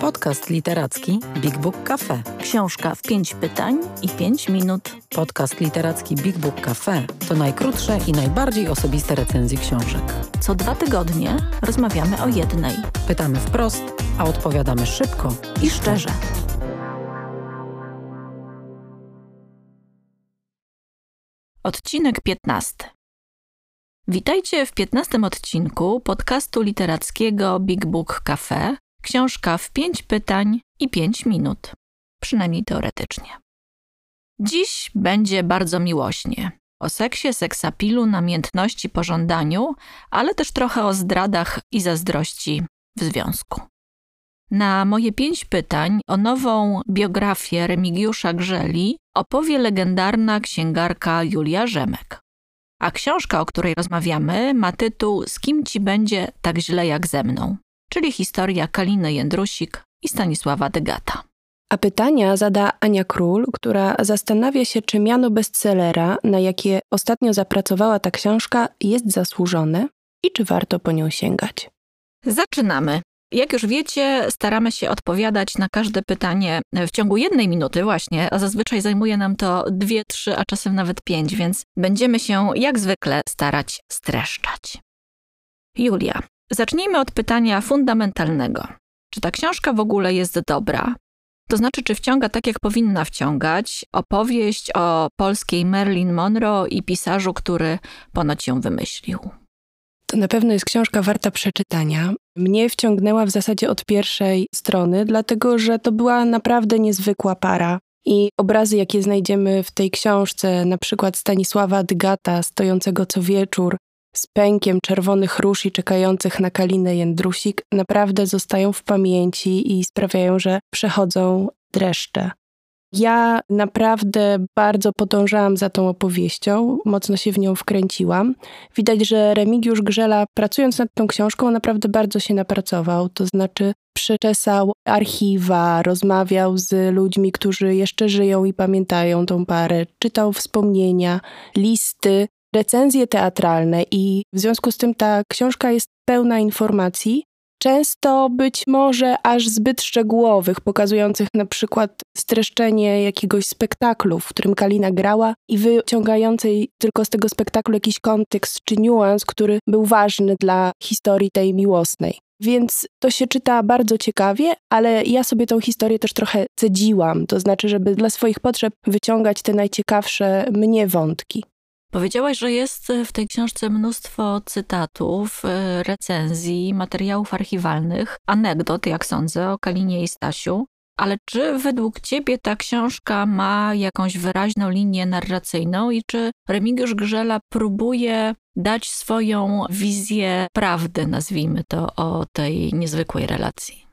Podcast literacki Big Book Cafe. Książka w pięć pytań i pięć minut. Podcast literacki Big Book Cafe to najkrótsze i najbardziej osobiste recenzje książek. Co dwa tygodnie rozmawiamy o jednej. Pytamy wprost, a odpowiadamy szybko I szczerze. Odcinek 15. Witajcie w 15 odcinku podcastu literackiego Big Book Cafe. Książka w 5 pytań i 5 minut. Przynajmniej teoretycznie. Dziś będzie bardzo miłośnie. O seksie, seksapilu, namiętności, pożądaniu, ale też trochę o zdradach i zazdrości w związku. Na moje pięć pytań o nową biografię Remigiusza Grzeli opowie legendarna księgarka Julia Rzemek. A książka, o której rozmawiamy, ma tytuł Z kim ci będzie tak źle jak ze mną, czyli historia Kaliny Jędrusik i Stanisława Degata. A pytania zada Ania Król, która zastanawia się, czy miano bestsellera, na jakie ostatnio zapracowała ta książka, jest zasłużone i czy warto po nią sięgać. Zaczynamy. Jak już wiecie, staramy się odpowiadać na każde pytanie w ciągu jednej minuty właśnie, a zazwyczaj zajmuje nam to dwie, trzy, a czasem nawet pięć, więc będziemy się jak zwykle starać streszczać. Julia, zacznijmy od pytania fundamentalnego. Czy ta książka w ogóle jest dobra? To znaczy, czy wciąga tak, jak powinna wciągać opowieść o polskiej Marilyn Monroe i pisarzu, który ponoć ją wymyślił? To na pewno jest książka warta przeczytania. Mnie wciągnęła w zasadzie od pierwszej strony, dlatego że to była naprawdę niezwykła para. I obrazy, jakie znajdziemy w tej książce, na przykład Stanisława Dygata, stojącego co wieczór z pękiem czerwonych róż i czekających na Kalinę Jędrusik, naprawdę zostają w pamięci i sprawiają, że przechodzą dreszcze. Ja naprawdę bardzo podążałam za tą opowieścią, mocno się w nią wkręciłam. Widać, że Remigiusz Grzela, pracując nad tą książką, naprawdę bardzo się napracował. To znaczy, przeczesał archiwa, rozmawiał z ludźmi, którzy jeszcze żyją i pamiętają tą parę, czytał wspomnienia, listy, recenzje teatralne, i w związku z tym ta książka jest pełna informacji, często być może aż zbyt szczegółowych, pokazujących na przykład streszczenie jakiegoś spektaklu, w którym Kalina grała i wyciągającej tylko z tego spektaklu jakiś kontekst czy niuans, który był ważny dla historii tej miłosnej. Więc to się czyta bardzo ciekawie, ale ja sobie tą historię też trochę cedziłam, to znaczy, żeby dla swoich potrzeb wyciągać te najciekawsze mnie wątki. Powiedziałaś, że jest w tej książce mnóstwo cytatów, e, recenzji, materiałów archiwalnych, anegdot, jak sądzę, o Kalinie i Stasiu. Ale czy według ciebie ta książka ma jakąś wyraźną linię narracyjną i czy Remigiusz Grzela próbuje dać swoją wizję prawdy, nazwijmy to, o tej niezwykłej relacji?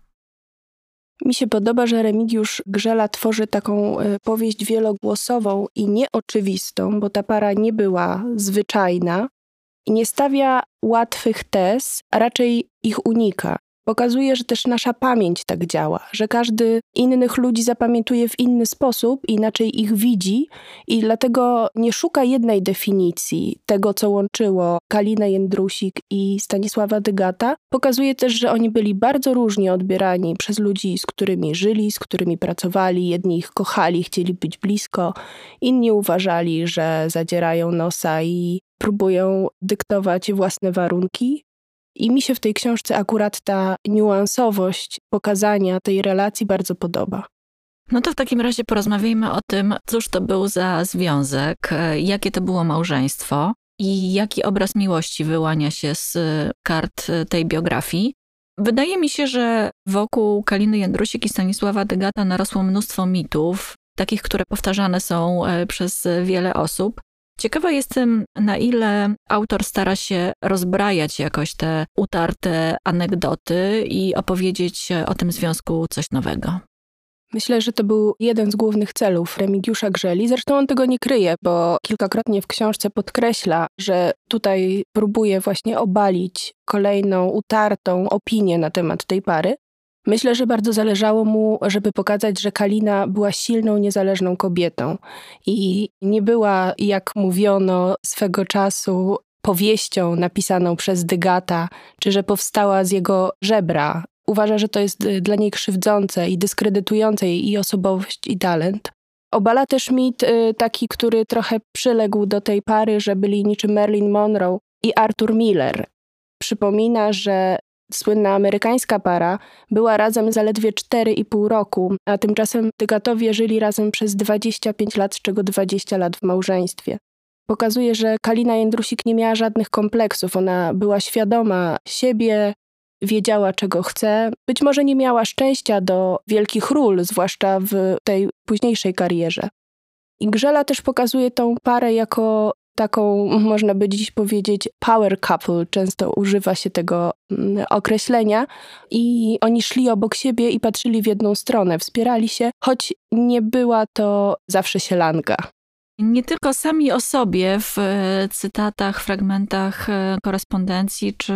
Mi się podoba, że Remigiusz Grzela tworzy taką e, powieść wielogłosową i nieoczywistą, bo ta para nie była zwyczajna i nie stawia łatwych tez, a raczej ich unika. Pokazuje, że też nasza pamięć tak działa, że każdy innych ludzi zapamiętuje w inny sposób, inaczej ich widzi i dlatego nie szuka jednej definicji tego, co łączyło Kalinę Jędrusik i Stanisława Dygata. Pokazuje też, że oni byli bardzo różnie odbierani przez ludzi, z którymi żyli, z którymi pracowali. Jedni ich kochali, chcieli być blisko, inni uważali, że zadzierają nosa i próbują dyktować własne warunki. I mi się w tej książce akurat ta niuansowość pokazania tej relacji bardzo podoba. No to w takim razie porozmawiajmy o tym, cóż to był za związek, jakie to było małżeństwo i jaki obraz miłości wyłania się z kart tej biografii. Wydaje mi się, że wokół Kaliny Jędrusik i Stanisława Degata narosło mnóstwo mitów, takich, które powtarzane są e, przez wiele osób. Ciekawa jestem, na ile autor stara się rozbrajać jakoś te utarte anegdoty i opowiedzieć o tym związku coś nowego. Myślę, że to był jeden z głównych celów Remigiusza Grzeli. Zresztą on tego nie kryje, bo kilkakrotnie w książce podkreśla, że tutaj próbuje właśnie obalić kolejną utartą opinię na temat tej pary. Myślę, że bardzo zależało mu, żeby pokazać, że Kalina była silną, niezależną kobietą i nie była, jak mówiono swego czasu, powieścią napisaną przez Dygata, czy że powstała z jego żebra. uważa, że to jest y, dla niej krzywdzące i dyskredytujące jej i osobowość, i talent. Obala też mit y, taki, który trochę przyległ do tej pary, że byli niczym Marilyn Monroe i Arthur Miller. Przypomina, że słynna amerykańska para była razem zaledwie 4,5 roku, a tymczasem Tygatowie żyli razem przez 25 lat, z czego 20 lat w małżeństwie. Pokazuje, że Kalina Jędrusik nie miała żadnych kompleksów. Ona była świadoma siebie, wiedziała, czego chce. Być może nie miała szczęścia do wielkich ról, zwłaszcza w tej późniejszej karierze. I Grzela też pokazuje tą parę jako taką, można by dziś powiedzieć, power couple. Często używa się tego mm, określenia. I oni szli obok siebie i patrzyli w jedną stronę, wspierali się, choć nie była to zawsze sielanka. Nie tylko sami o sobie w e, cytatach, fragmentach e, korespondencji czy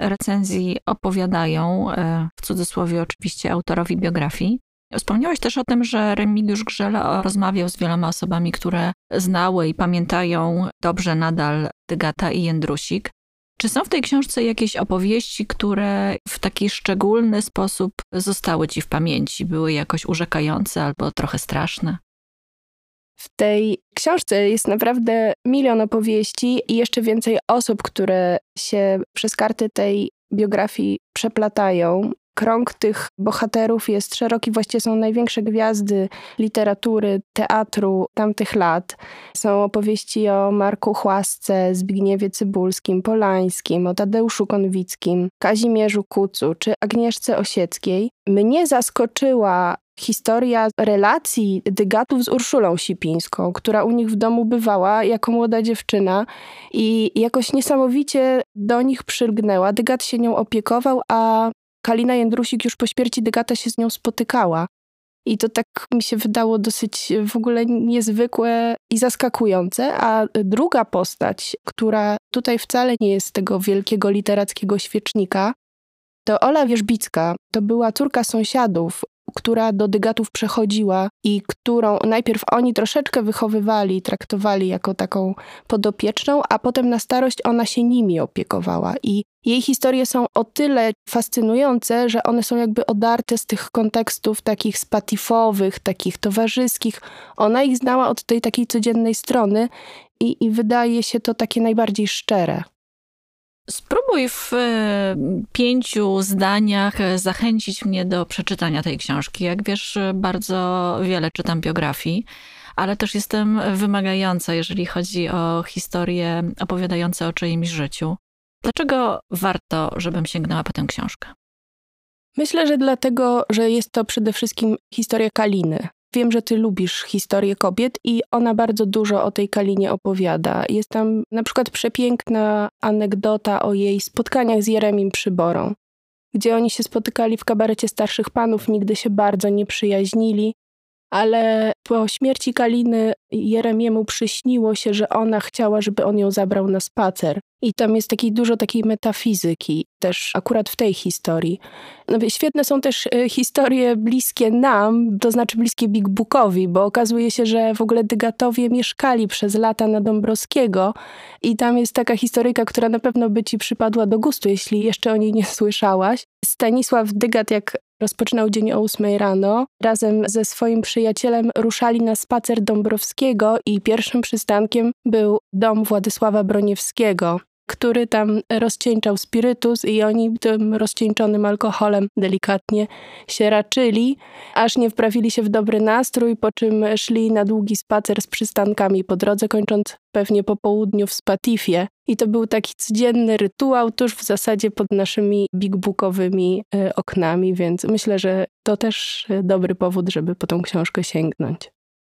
recenzji opowiadają, e, w cudzysłowie oczywiście autorowi biografii. Wspomniałeś też o tym, że Remigiusz Grzela rozmawiał z wieloma osobami, które znały i pamiętają dobrze nadal Dygata i Jędrusik. Czy są w tej książce jakieś opowieści, które w taki szczególny sposób zostały ci w pamięci, były jakoś urzekające albo trochę straszne? W tej książce jest naprawdę milion opowieści i jeszcze więcej osób, które się przez karty tej biografii przeplatają. Krąg tych bohaterów jest szeroki, właściwie są największe gwiazdy literatury, teatru tamtych lat. Są opowieści o Marku Chłasce, Zbigniewie Cybulskim, Polańskim, o Tadeuszu Konwickim, Kazimierzu Kucu czy Agnieszce Osieckiej. Mnie zaskoczyła historia relacji Dygatów z Urszulą Sipińską, która u nich w domu bywała jako młoda dziewczyna i jakoś niesamowicie do nich przylgnęła. Dygat się nią opiekował, a Kalina Jędrusik już po śmierci Dygata się z nią spotykała. I to tak mi się wydało dosyć w ogóle niezwykłe i zaskakujące. A druga postać, która tutaj wcale nie jest tego wielkiego literackiego świecznika, to Ola Wierzbicka. To była córka sąsiadów, która do dygatów przechodziła i którą najpierw oni troszeczkę wychowywali, traktowali jako taką podopieczną, a potem na starość ona się nimi opiekowała. I jej historie są o tyle fascynujące, że one są jakby odarte z tych kontekstów takich spatifowych, takich towarzyskich. Ona ich znała od tej takiej codziennej strony i, i wydaje się to takie najbardziej szczere. Spróbuj w e, pięciu zdaniach zachęcić mnie do przeczytania tej książki. Jak wiesz, bardzo wiele czytam biografii, ale też jestem wymagająca, jeżeli chodzi o historie opowiadające o czyimś życiu. Dlaczego warto, żebym sięgnęła po tę książkę? Myślę, że dlatego, że jest to przede wszystkim historia Kaliny. Wiem, że ty lubisz historię kobiet i ona bardzo dużo o tej Kalinie opowiada. Jest tam na przykład przepiękna anegdota o jej spotkaniach z Jeremim Przyborą, gdzie oni się spotykali w kabarecie starszych panów, nigdy się bardzo nie przyjaźnili, ale po śmierci Kaliny Jeremiemu przyśniło się, że ona chciała, żeby on ją zabrał na spacer. I tam jest taki, dużo takiej metafizyki, też akurat w tej historii. No, świetne są też e, historie bliskie nam, to znaczy bliskie Big Bookowi, bo okazuje się, że w ogóle Dygatowie mieszkali przez lata na Dąbrowskiego i tam jest taka historyjka, która na pewno by ci przypadła do gustu, jeśli jeszcze o niej nie słyszałaś. Stanisław Dygat, jak rozpoczynał dzień o 8 rano. Razem ze swoim przyjacielem ruszali na spacer Dąbrowskiego i pierwszym przystankiem był dom Władysława Broniewskiego który tam rozcieńczał spirytus i oni tym rozcieńczonym alkoholem delikatnie się raczyli, aż nie wprawili się w dobry nastrój, po czym szli na długi spacer z przystankami po drodze, kończąc pewnie po południu w Spatifie. I to był taki codzienny rytuał tuż w zasadzie pod naszymi big bookowymi e, oknami, więc myślę, że to też e, dobry powód, żeby po tą książkę sięgnąć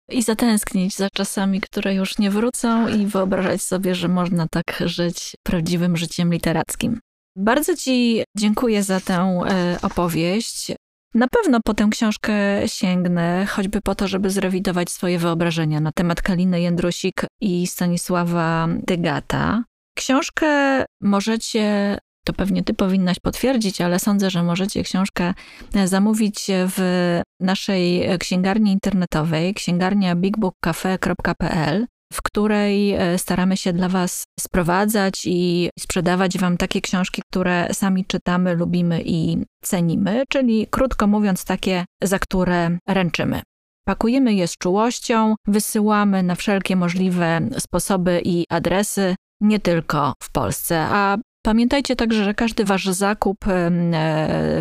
i zatęsknić za czasami, które już nie wrócą i wyobrażać sobie, że można tak żyć prawdziwym życiem literackim. Bardzo Ci dziękuję za tę e, opowieść. Na pewno po tę książkę sięgnę, choćby po to, żeby zrewidować swoje wyobrażenia na temat Kaliny Jędrusik i Stanisława Dygata. Książkę możecie to pewnie ty powinnaś potwierdzić, ale sądzę, że możecie książkę e, zamówić w naszej księgarni internetowej, księgarnia bigbookcafe.pl. w której e, staramy się dla Was sprowadzać i sprzedawać Wam takie książki, które sami czytamy, lubimy i cenimy, czyli krótko mówiąc, takie, za które ręczymy. Pakujemy je z czułością, wysyłamy na wszelkie możliwe sposoby i adresy, nie tylko w Polsce. A pamiętajcie także, że każdy wasz zakup e,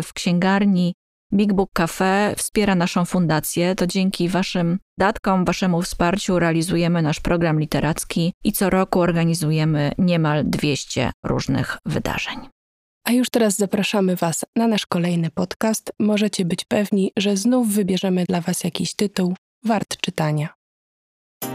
w księgarni Big Book Cafe wspiera naszą fundację. To dzięki Waszym datkom, Waszemu wsparciu realizujemy nasz program literacki i co roku organizujemy niemal 200 różnych wydarzeń. A już teraz zapraszamy Was na nasz kolejny podcast. Możecie być pewni, że znów wybierzemy dla Was jakiś tytuł wart czytania.